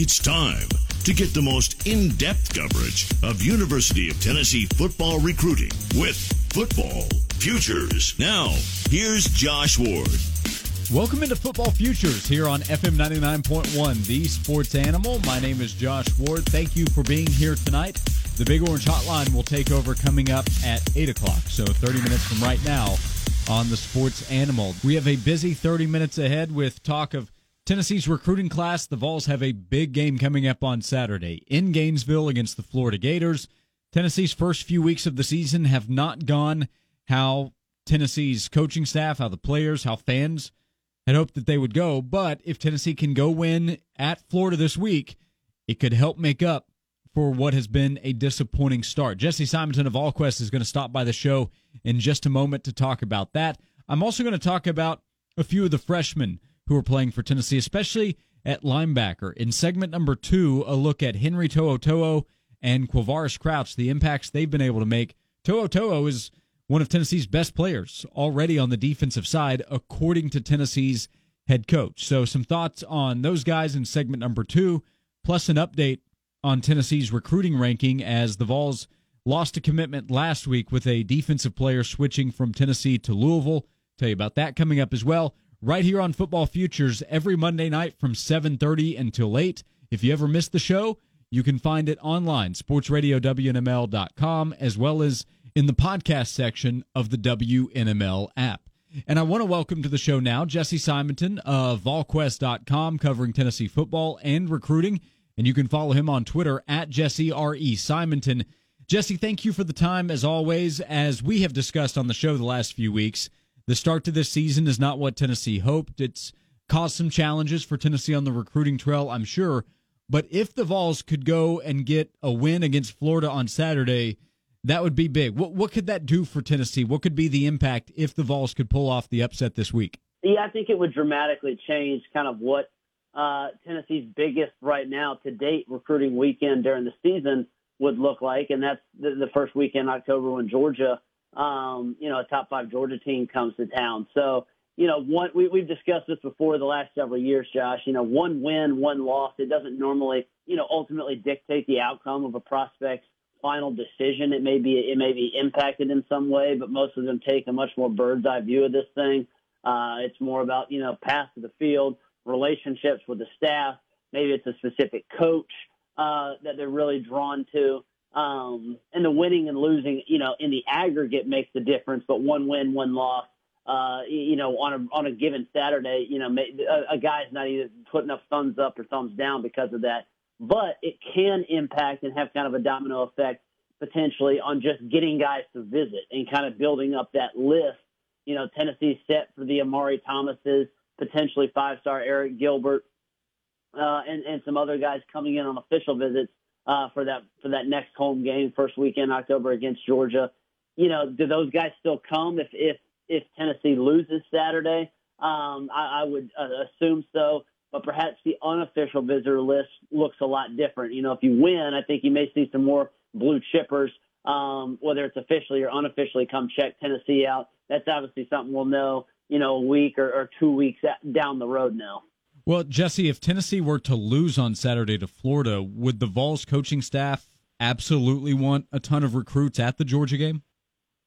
It's time to get the most in depth coverage of University of Tennessee football recruiting with Football Futures. Now, here's Josh Ward. Welcome into Football Futures here on FM 99.1, the sports animal. My name is Josh Ward. Thank you for being here tonight. The Big Orange Hotline will take over coming up at 8 o'clock, so 30 minutes from right now on the sports animal. We have a busy 30 minutes ahead with talk of Tennessee's recruiting class. The Vols have a big game coming up on Saturday in Gainesville against the Florida Gators. Tennessee's first few weeks of the season have not gone how Tennessee's coaching staff, how the players, how fans had hoped that they would go. But if Tennessee can go win at Florida this week, it could help make up for what has been a disappointing start. Jesse Simonton of VolQuest is going to stop by the show in just a moment to talk about that. I'm also going to talk about a few of the freshmen who are playing for Tennessee, especially at linebacker. In segment number two, a look at Henry To'oTo'o and Quavaris Crouch, the impacts they've been able to make. To'oTo'o is one of Tennessee's best players already on the defensive side, according to Tennessee's head coach. So, some thoughts on those guys in segment number two, plus an update on Tennessee's recruiting ranking as the Vols lost a commitment last week with a defensive player switching from Tennessee to Louisville. Tell you about that coming up as well. Right here on Football Futures every Monday night from 7:30 until 8. If you ever missed the show, you can find it online, sportsradiownml.com, as well as in the podcast section of the WNML app. And I want to welcome to the show now Jesse Simonton of VolQuest.com, covering Tennessee football and recruiting. And you can follow him on Twitter at Jesse R.E. Simonton. Jesse, thank you for the time as always. As we have discussed on the show the last few weeks, the start to this season is not what Tennessee hoped. It's caused some challenges for Tennessee on the recruiting trail, I'm sure. But if the Vols could go and get a win against Florida on Saturday, that would be big. What what could that do for Tennessee? What could be the impact if the Vols could pull off the upset this week? Yeah, I think it would dramatically change kind of what uh, Tennessee's biggest right now to date recruiting weekend during the season would look like, and that's the, the first weekend October when Georgia, um, you know, a top five Georgia team comes to town. So you know, one we, we've discussed this before the last several years, Josh. You know, one win, one loss, it doesn't normally, you know, ultimately dictate the outcome of a prospect's final decision. It may be it may be impacted in some way, but most of them take a much more bird's eye view of this thing. Uh, it's more about you know path to the field, relationships with the staff. Maybe it's a specific coach uh, that they're really drawn to. Um, and the winning and losing, you know, in the aggregate makes the difference. But one win, one loss uh, you know, on a on a given Saturday, you know, a, a guy's not either putting up thumbs up or thumbs down because of that. But it can impact and have kind of a domino effect potentially on just getting guys to visit and kind of building up that list. You know, Tennessee's set for the Omari Thomases, potentially five star Arik Gilbert, uh, and and some other guys coming in on official visits uh, for that for that next home game, first weekend October against Georgia. You know, do those guys still come if if if Tennessee loses Saturday. Um, I, I would uh, assume so, but perhaps the unofficial visitor list looks a lot different. You know, if you win, I think you may see some more blue chippers, um, whether it's officially or unofficially, come check Tennessee out. That's obviously something we'll know, you know, a week or, or two weeks down the road now. Well, Jesse, if Tennessee were to lose on Saturday to Florida, would the Vols coaching staff absolutely want a ton of recruits at the Georgia game?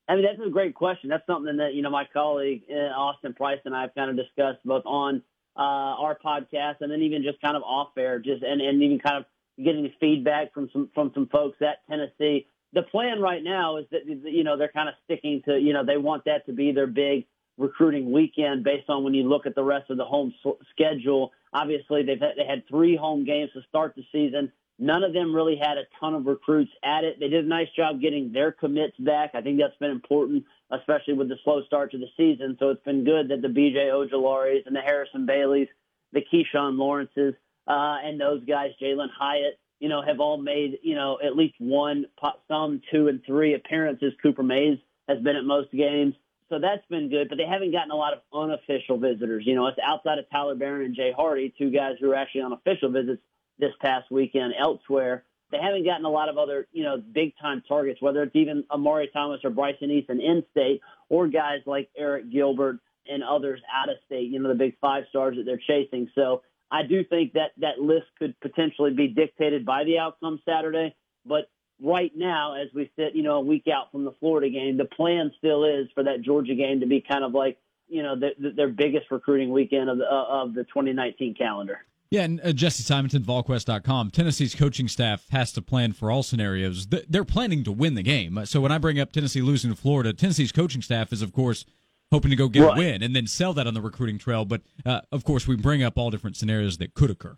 I mean, that's a great question. That's something that, you know, my colleague uh, Austin Price and I have kind of discussed both on uh, our podcast and then even just kind of off air, just and, and even kind of getting feedback from some from some folks at Tennessee. The plan right now is that you know they're kind of sticking to you know they want that to be their big recruiting weekend based on when you look at the rest of the home schedule. Obviously, they've had, they had three home games to start the season. None of them really had a ton of recruits at it. They did a nice job getting their commits back. I think that's been important, especially with the slow start to the season. So it's been good that the BJ Ojularis and the Harrison Baileys, the Keshawn Lawrences, uh, and those guys, Jalin Hyatt, you know, have all made, you know, at least one, some two and three appearances. Cooper Mays has been at most games. So that's been good, but they haven't gotten a lot of unofficial visitors. You know, it's outside of Tyler Baron and Jay Hardy, two guys who are actually on official visits this past weekend elsewhere. They haven't gotten a lot of other, you know, big time targets, whether it's even Omari Thomas or Bryson Eason in state or guys like Arik Gilbert and others out of state, you know, the big five stars that they're chasing. So I do think that that list could potentially be dictated by the outcome Saturday. But right now, as we sit, you know, a week out from the Florida game, the plan still is for that Georgia game to be kind of like, you know, the, the, their biggest recruiting weekend of the, uh, of the 2019 calendar. Yeah, and uh, Jesse Simonton, VolQuest.com. Tennessee's coaching staff has to plan for all scenarios. They're planning to win the game. So when I bring up Tennessee losing to Florida, Tennessee's coaching staff is, of course, hoping to go get right. a win and then sell that on the recruiting trail. But uh, of course, we bring up all different scenarios that could occur.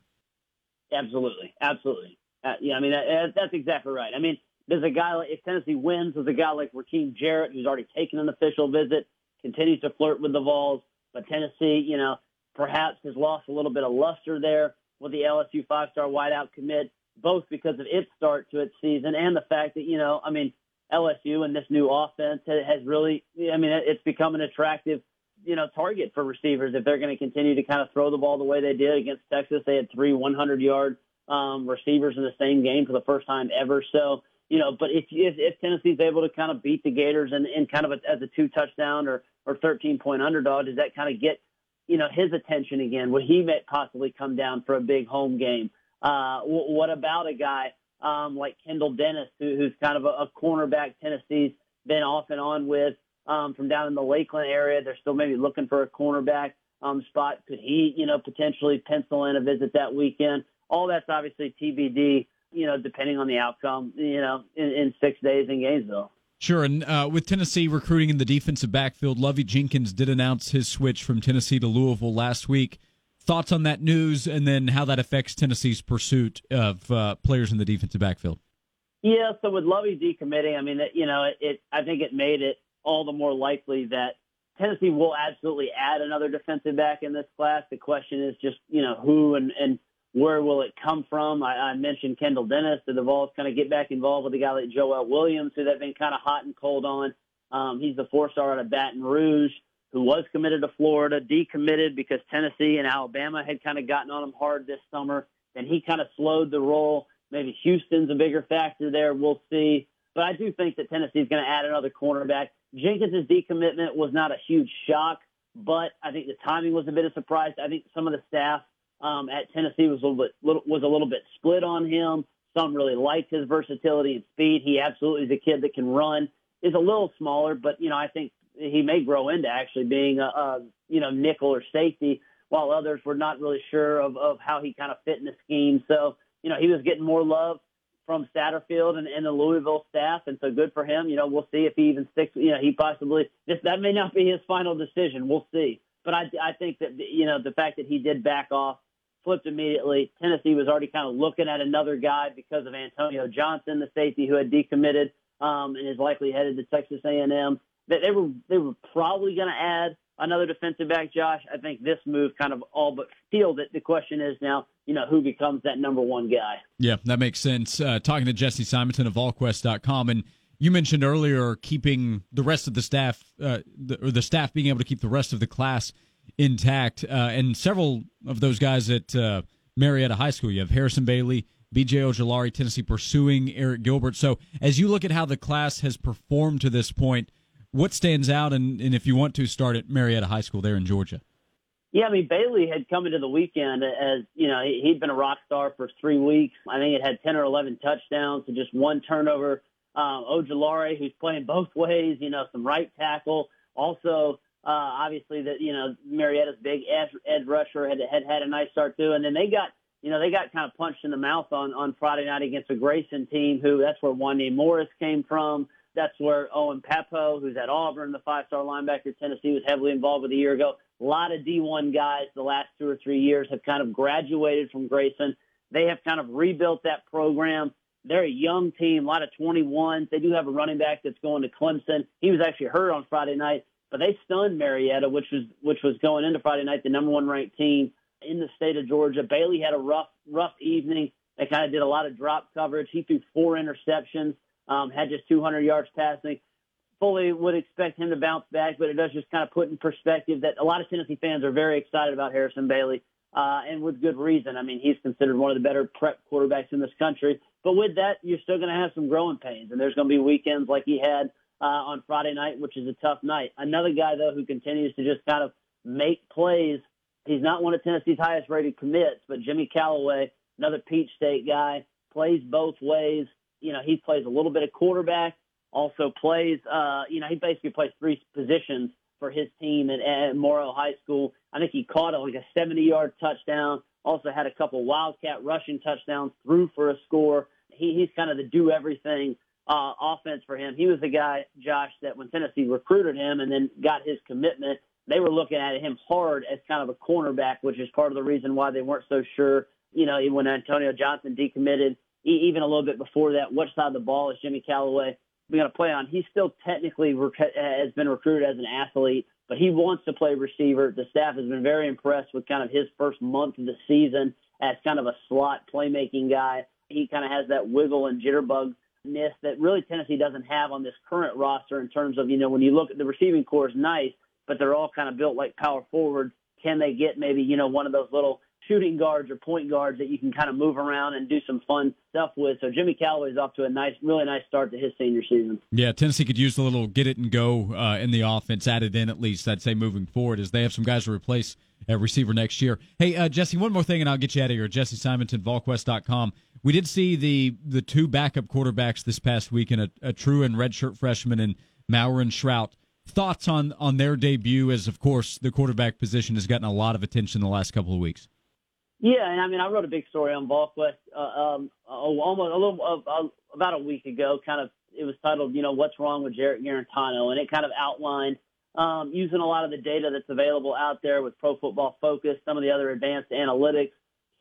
Absolutely, absolutely. Uh, yeah, I mean that, that's exactly right. I mean, there's a guy like if Tennessee wins, there's a guy like Rakim Jarrett who's already taken an official visit, continues to flirt with the Vols, but Tennessee, you know, perhaps has lost a little bit of luster there with the LSU five-star wideout commit, both because of its start to its season and the fact that you know, I mean, LSU and this new offense has really, I mean, it's become an attractive, you know, target for receivers if they're going to continue to kind of throw the ball the way they did against Texas. They had three 100-yard um, receivers in the same game for the first time ever. So, you know, but if if, if Tennessee's able to kind of beat the Gators and, and kind of a, as a two touchdown or or 13 point underdog, does that kind of get you know his attention again? Would he possibly come down for a big home game? Uh, what about a guy um, like Kendall Dennis, who, who's kind of a, a cornerback Tennessee's been off and on with um, from down in the Lakeland area. They're still maybe looking for a cornerback um, spot. Could he, you know, potentially pencil in a visit that weekend? All that's obviously TBD, you know, depending on the outcome, you know, in, in six days in Gainesville. Sure, and uh, with Tennessee recruiting in the defensive backfield, Lovey Jenkins did announce his switch from Tennessee to Louisville last week. Thoughts on that news, and then how that affects Tennessee's pursuit of uh, players in the defensive backfield? Yeah, so with Lovey decommitting, I mean, it, you know, it, it, I think it made it all the more likely that Tennessee will absolutely add another defensive back in this class. The question is just, you know, who and, and where will it come from? I, I mentioned Kendall Dennis. The Vols kind of get back involved with a guy like Joel Williams, who they've been kind of hot and cold on? Um, he's the four star out of Baton Rouge who was committed to Florida, decommitted because Tennessee and Alabama had kind of gotten on him hard this summer. And he kind of slowed the roll. Maybe Houston's a bigger factor there. We'll see. But I do think that Tennessee's going to add another cornerback. Jenkins' decommitment was not a huge shock, but I think the timing was a bit of a surprise. I think some of the staff um, at Tennessee was a little bit little, was a little bit split on him. Some really liked his versatility and speed. He absolutely is a kid that can run. Is a little smaller, but you know I think he may grow into actually being a, a you know nickel or safety, while others were not really sure of, of how he kind of fit in the scheme. So you know he was getting more love from Satterfield and, and the Louisville staff, and so good for him. You know we'll see if he even sticks. You know he possibly this that may not be his final decision. We'll see. But I I think that you know the fact that he did back off flipped immediately. Tennessee was already kind of looking at another guy because of Antonio Johnson, the safety who had decommitted um, and is likely headed to Texas A&M that they were they were probably going to add another defensive back, Josh. I think this move kind of all but sealed it. The question is now, you know, who becomes that number one guy? Yeah, that makes sense. Uh, talking to Jesse Simonton of VolQuest.com, and you mentioned earlier keeping the rest of the staff, uh, the, or the staff being able to keep the rest of the class intact, uh, and several of those guys at uh, Marietta High School. You have Harrison Bailey. BJ Ojulari, Tennessee pursuing Arik Gilbert. So, as you look at how the class has performed to this point, what stands out, and, and if you want to start at Marietta High School there in Georgia? Yeah, I mean Bailey had come into the weekend as you know he'd been a rock star for three weeks. I think it had ten or eleven touchdowns and just one turnover. Um, Ojulari, who's playing both ways, you know, some right tackle. Also, uh, obviously that you know Marietta's big edge rusher had had had a nice start too, and then they got you know they got kind of punched in the mouth on on Friday night against a Grayson team who that's where Wanya Morris came from. That's where Owen Pappoe, who's at Auburn, the five-star linebacker, Tennessee, was heavily involved with a year ago. A lot of D1 guys the last two or three years have kind of graduated from Grayson. They have kind of rebuilt that program. They're a young team, a lot of 21s. They do have a running back that's going to Clemson. He was actually hurt on Friday night, but they stunned Marietta, which was which was going into Friday night the number one ranked team in the state of Georgia. Bailey had a rough rough evening. They kind of did a lot of drop coverage. He threw four interceptions um, had just 200 yards passing. Fully would expect him to bounce back, but it does just kind of put in perspective that a lot of Tennessee fans are very excited about Harrison Bailey, uh, and with good reason. I mean, he's considered one of the better prep quarterbacks in this country. But with that, you're still going to have some growing pains, and there's going to be weekends like he had uh, on Friday night, which is a tough night. Another guy though who continues to just kind of make plays He's not one of Tennessee's highest rated commits, but Jimmy Calloway, another Peach State guy, plays both ways. You know, he plays a little bit of quarterback, also plays, uh, you know, he basically plays three positions for his team at, at Morrow High School. I think he caught like a 70 yard touchdown, also had a couple Wildcat rushing touchdowns, threw for a score. He, he's kind of the do everything uh, offense for him. He was the guy, Josh, that when Tennessee recruited him and then got his commitment, they were looking at him hard as kind of a cornerback, which is part of the reason why they weren't so sure. You know, when Antonio Johnson decommitted, even a little bit before that, which side of the ball is Jimmy Calloway going to play on? He still technically rec- has been recruited as an athlete, but he wants to play receiver. The staff has been very impressed with kind of his first month of the season as kind of a slot playmaking guy. He kind of has that wiggle and jitterbug ness that really Tennessee doesn't have on this current roster in terms of, you know, when you look at the receiving corps is nice, but they're all kind of built like power forwards. Can they get maybe, you know, one of those little shooting guards or point guards that you can kind of move around and do some fun stuff with. So Jimmy Calloway is off to a nice, really nice start to his senior season. Yeah, Tennessee could use a little get it and go uh, in the offense added in at least. I'd say moving forward as they have some guys to replace at receiver next year. Hey, uh, Jesse, one more thing and I'll get you out of here. Jesse Simonton, VolQuest.com. We did see the the two backup quarterbacks this past week in a, a true and redshirt freshman and Maurer and Shrout. Thoughts on on their debut as, of course, the quarterback position has gotten a lot of attention the last couple of weeks. Yeah, and I mean, I wrote a big story on VolQuest uh, um, almost a little uh, about a week ago. Kind of, it was titled, you know, "What's Wrong with Jarrett Guarantano," and it kind of outlined um, using a lot of the data that's available out there with Pro Football Focus, some of the other advanced analytics.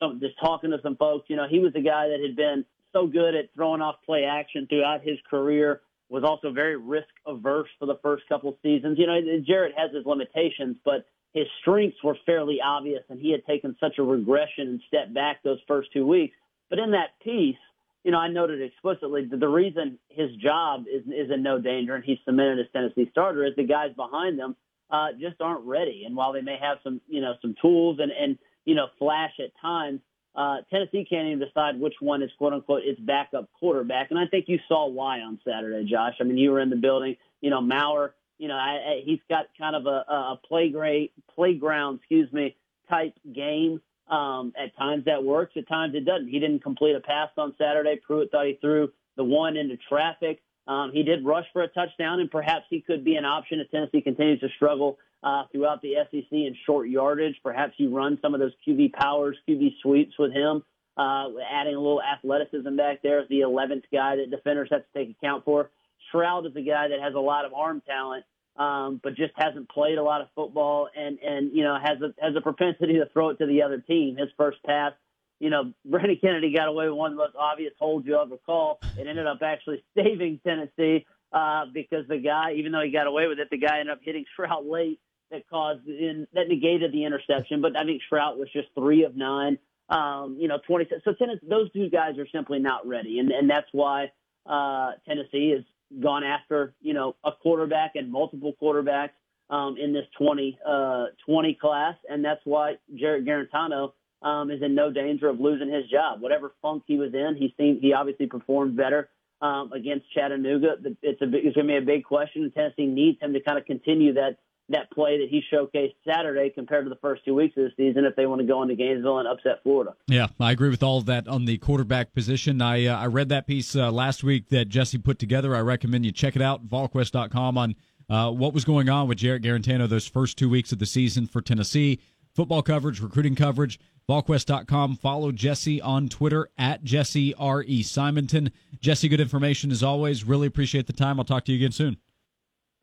Some, just talking to some folks, you know, he was a guy that had been so good at throwing off play action throughout his career. Was also very risk averse for the first couple seasons. You know, Jarrett has his limitations, but his strengths were fairly obvious, and he had taken such a regression and stepped back those first two weeks. But in that piece, you know, I noted explicitly that the reason his job is is in no danger and he's cemented as Tennessee starter is the guys behind them uh, just aren't ready. And while they may have some, you know, some tools and and you know flash at times, uh, Tennessee can't even decide which one is quote unquote its backup quarterback. And I think you saw why on Saturday, Josh. I mean, you were in the building. You know, Maurer you know, I, I, he's got kind of a, a playground, playground, excuse me, type game. Um, at times that works, at times it doesn't. He didn't complete a pass on Saturday. Pruitt thought he threw the one into traffic. Um, he did rush for a touchdown, and perhaps he could be an option if Tennessee continues to struggle uh, throughout the SEC in short yardage. Perhaps you run some of those QB powers, QB sweeps with him, uh, adding a little athleticism back there as the 11th guy that defenders have to take account for. Shrout is a guy that has a lot of arm talent, um, but just hasn't played a lot of football and and you know has a has a propensity to throw it to the other team. His first pass, you know, Brandon Kennedy got away with one of the most obvious holds you ever call. It ended up actually saving Tennessee uh, because the guy, even though he got away with it, the guy ended up hitting Shrout late that caused in that negated the interception. But I think Shrout was just three of nine. Um, you know, twenty. So Tennessee, those two guys are simply not ready, and and that's why uh, Tennessee has gone after, you know, a quarterback and multiple quarterbacks um, in this 20, uh, 20 class. And that's why Jarrett Guarantano um, is in no danger of losing his job. Whatever funk he was in, he seemed, he obviously performed better um, against Chattanooga. It's, a, it's going to be a big question. Tennessee needs him to kind of continue that that play that he showcased Saturday compared to the first two weeks of the season if they want to go into Gainesville and upset Florida. Yeah, I agree with all of that on the quarterback position. I uh, I read that piece uh, last week that Jesse put together. I recommend you check it out, volquest.com on uh, what was going on with Jarrett Guarantano those first two weeks of the season for Tennessee. Football coverage, recruiting coverage, VolQuest.com. Follow Jesse on Twitter at Jesse R.E. Simonton. Jesse, good information as always. Really appreciate the time. I'll talk to you again soon.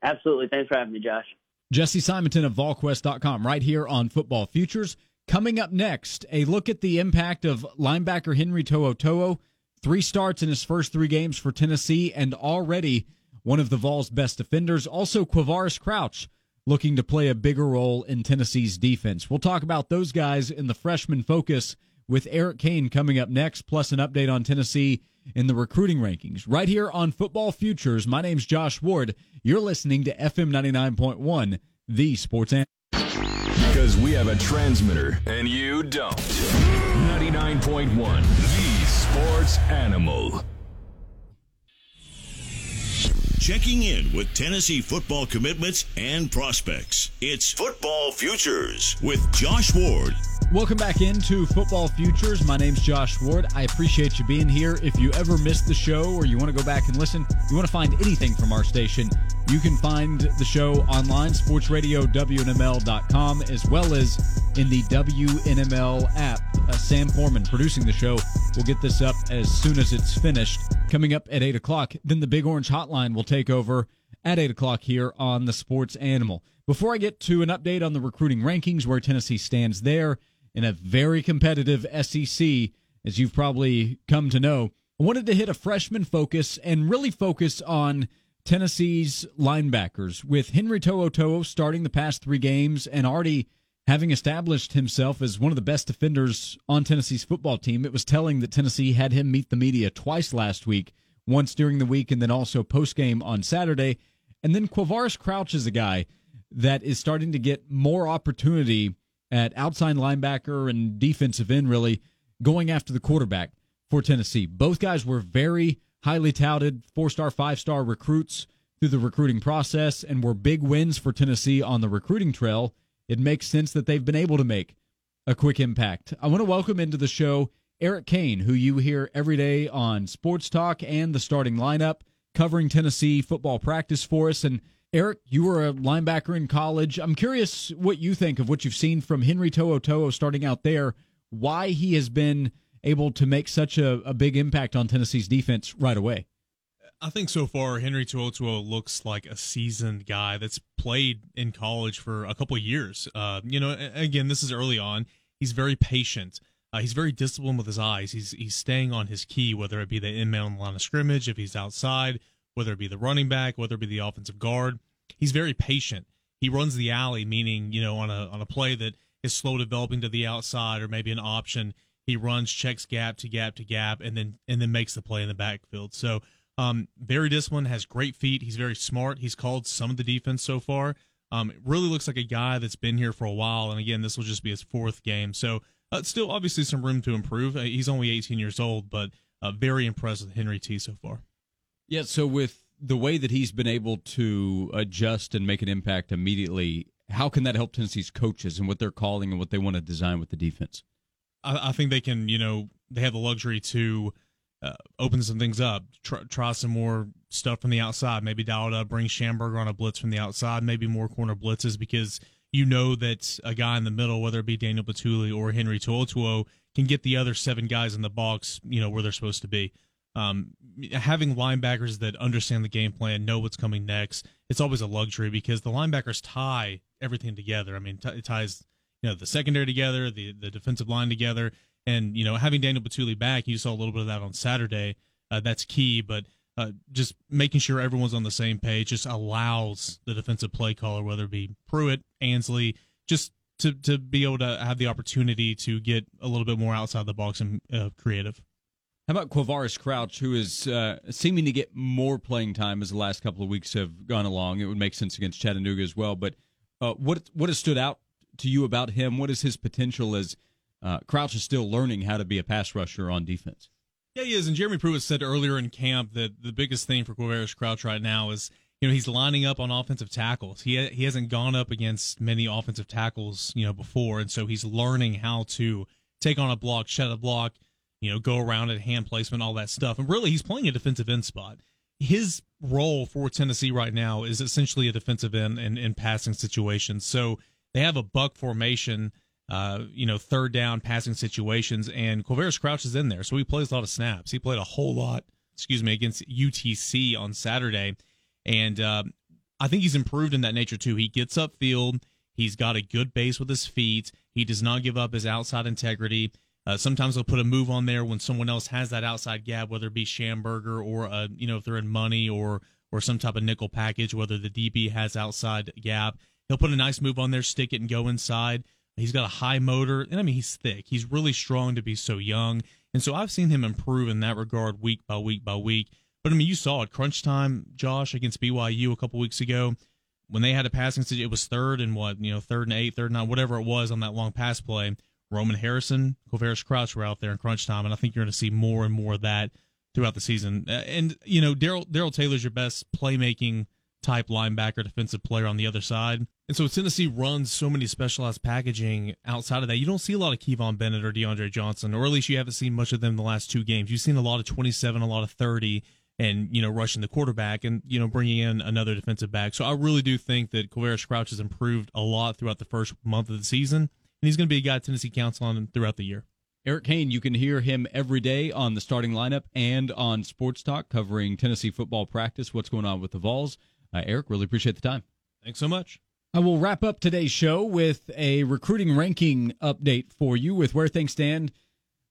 Absolutely. Thanks for having me, Josh. Jesse Simonton of VolQuest.com right here on Football Futures. Coming up next, a look at the impact of linebacker Henry To'oTo'o. Three starts in his first three games for Tennessee and already one of the Vols' best defenders. Also, Quavaris Crouch looking to play a bigger role in Tennessee's defense. We'll talk about those guys in the freshman focus with Eric Cain coming up next, plus an update on Tennessee in the recruiting rankings. Right here on Football Futures, my name's Josh Ward. You're listening to FM 99.1, the sports animal. Because we have a transmitter and you don't. 99.1, the sports animal. Checking in with Tennessee football commitments and prospects. It's Football Futures with Josh Ward. Welcome back into Football Futures. My name's Josh Ward. I appreciate you being here. If you ever missed the show or you want to go back and listen, you want to find anything from our station, you can find the show online, sportsradiownml.com, as well as in the WNML app. Uh, Sam Foreman producing the show will get this up as soon as it's finished. Coming up at 8 o'clock, then the Big Orange Hotline will take over at 8 o'clock here on the Sports Animal. Before I get to an update on the recruiting rankings, where Tennessee stands there, in a very competitive SEC, as you've probably come to know. I wanted to hit a freshman focus and really focus on Tennessee's linebackers, with Henry To'oTo'o starting the past three games and already having established himself as one of the best defenders on Tennessee's football team. It was telling that Tennessee had him meet the media twice last week, once during the week and then also post game on Saturday. And then Quavaris Crouch is a guy that is starting to get more opportunity at outside linebacker and defensive end, really going after the quarterback for Tennessee. Both guys were very highly touted four star, five star recruits through the recruiting process and were big wins for Tennessee on the recruiting trail. It makes sense that they've been able to make a quick impact. I want to welcome into the show Eric Cain, who you hear every day on Sports Talk and the starting lineup, covering Tennessee football practice for us. And Eric, you were a linebacker in college. I'm curious what you think of what you've seen from Henry To'oTo'o starting out there, why he has been able to make such a, a big impact on Tennessee's defense right away. I think so far Henry To'oTo'o looks like a seasoned guy that's played in college for a couple years. Uh, you know, again, this is early on. He's very patient. Uh, he's very disciplined with his eyes. He's he's staying on his key, whether it be the inman on the line of scrimmage, if he's outside, whether it be the running back, whether it be the offensive guard. He's very patient. He runs the alley, meaning you know on a on a play that is slow developing to the outside or maybe an option. He runs, checks gap to gap to gap, and then and then makes the play in the backfield. So um, very disciplined, has great feet. He's very smart. He's called some of the defense so far. Um, it really looks like a guy that's been here for a while. And again, this will just be his fourth game. So uh, still, obviously, some room to improve. Uh, he's only 18 years old, but uh, very impressed with Henry T so far. Yeah, so with the way that he's been able to adjust and make an impact immediately, how can that help Tennessee's coaches and what they're calling and what they want to design with the defense? I, I think they can, you know, they have the luxury to uh, open some things up, try, try, some more stuff from the outside, maybe dial it up, bring Shamburger on a blitz from the outside, maybe more corner blitzes because you know that a guy in the middle, whether it be Daniel Bituli or Henry To'oTo'o, can get the other seven guys in the box, you know, where they're supposed to be um, having linebackers that understand the game plan, know what's coming next, it's always a luxury because the linebackers tie everything together. I mean, t- it ties you know the secondary together, the the defensive line together, and you know having Daniel Bituli back, you saw a little bit of that on Saturday. Uh, that's key, but. Uh, just making sure everyone's on the same page just allows the defensive play caller, whether it be Pruitt, Ansley, just to to be able to have the opportunity to get a little bit more outside the box and uh, creative. How about Quavaris Crouch, who is uh, seeming to get more playing time as the last couple of weeks have gone along? It would make sense against Chattanooga as well. But uh, what what has stood out to you about him? What is his potential as uh, Crouch is still learning how to be a pass rusher on defense? Yeah, he is. And Jeremy Pruitt said earlier in camp that the biggest thing for Quavaris Crouch right now is you know he's lining up on offensive tackles. He he hasn't gone up against many offensive tackles you know before, and so he's learning how to take on a block, shed a block you know, go around at hand placement, all that stuff. And really, he's playing a defensive end spot. His role for Tennessee right now is essentially a defensive end in, in passing situations. So they have a buck formation, uh, you know, third down passing situations, and Quavaris Crouch is in there. So he plays a lot of snaps. He played a whole lot, excuse me, against UTC on Saturday. And uh, I think he's improved in that nature too. He gets upfield. He's got a good base with his feet. He does not give up his outside integrity. Uh, sometimes they'll put a move on there when someone else has that outside gap, whether it be Shamburger or uh, you know if they're in money or or some type of nickel package, whether the DB has outside gap. He'll put a nice move on there, stick it, and go inside. He's got a high motor, and I mean he's thick. He's really strong to be so young, and so I've seen him improve in that regard week by week by week. But I mean, you saw it crunch time, Josh, against BYU a couple weeks ago when they had a passing. situation. It was third and what you know, third and eight, third and nine, whatever it was on that long pass play Roman Harrison, Quavaris Crouch were out there in crunch time, and I think you're going to see more and more of that throughout the season. And you know, Darrell Darrell Taylor's your best playmaking type linebacker, defensive player on the other side. And so Tennessee runs so many specialized packaging outside of that. You don't see a lot of Kivon Bennett or DeAndre Johnson, or at least you haven't seen much of them the last two games. You've seen a lot of 27, a lot of 30, and, you know, rushing the quarterback and, you know, bringing in another defensive back. So I really do think that Quavaris Crouch has improved a lot throughout the first month of the season. And he's going to be a guy Tennessee counts on throughout the year. Eric Cain, you can hear him every day on the starting lineup and on Sports Talk covering Tennessee football practice, what's going on with the Vols. Uh, Eric, really appreciate the time. Thanks so much. I will wrap up today's show with a recruiting ranking update for you with where things stand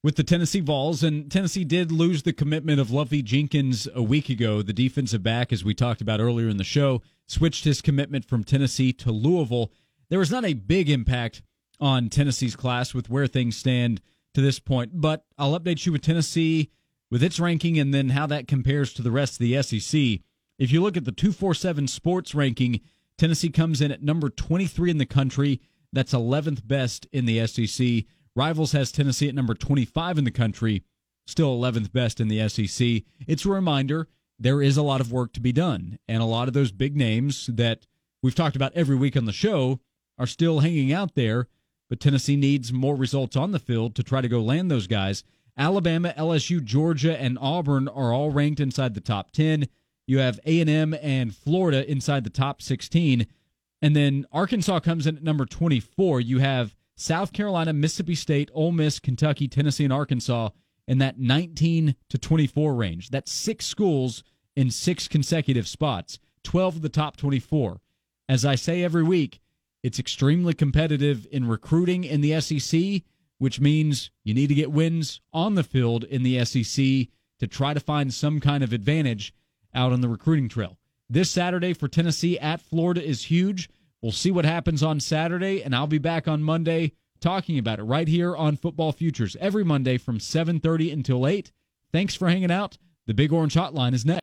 with the Tennessee Vols. And Tennessee did lose the commitment of Lovey Jenkins a week ago. The defensive back, as we talked about earlier in the show, switched his commitment from Tennessee to Louisville. There was not a big impact on Tennessee's class with where things stand to this point, but I'll update you with Tennessee with its ranking and then how that compares to the rest of the SEC. If you look at the 247 sports ranking, Tennessee comes in at number 23 in the country. That's 11th best in the SEC. Rivals has Tennessee at number 25 in the country, still 11th best in the SEC. It's a reminder there is a lot of work to be done, and a lot of those big names that we've talked about every week on the show are still hanging out there, but Tennessee needs more results on the field to try to go land those guys. Alabama, LSU, Georgia, and Auburn are all ranked inside the top 10. You have A&M and Florida inside the top 16. And then Arkansas comes in at number 24. You have South Carolina, Mississippi State, Ole Miss, Kentucky, Tennessee, and Arkansas in that 19 to 24 range. That's six schools in six consecutive spots, 12 of the top 24. As I say every week, it's extremely competitive in recruiting in the SEC, which means you need to get wins on the field in the SEC to try to find some kind of advantage out on the recruiting trail. This Saturday for Tennessee at Florida is huge. We'll see what happens on Saturday, and I'll be back on Monday talking about it right here on Football Futures every Monday from 7:30 until 8. Thanks for hanging out. The Big Orange Hotline is next.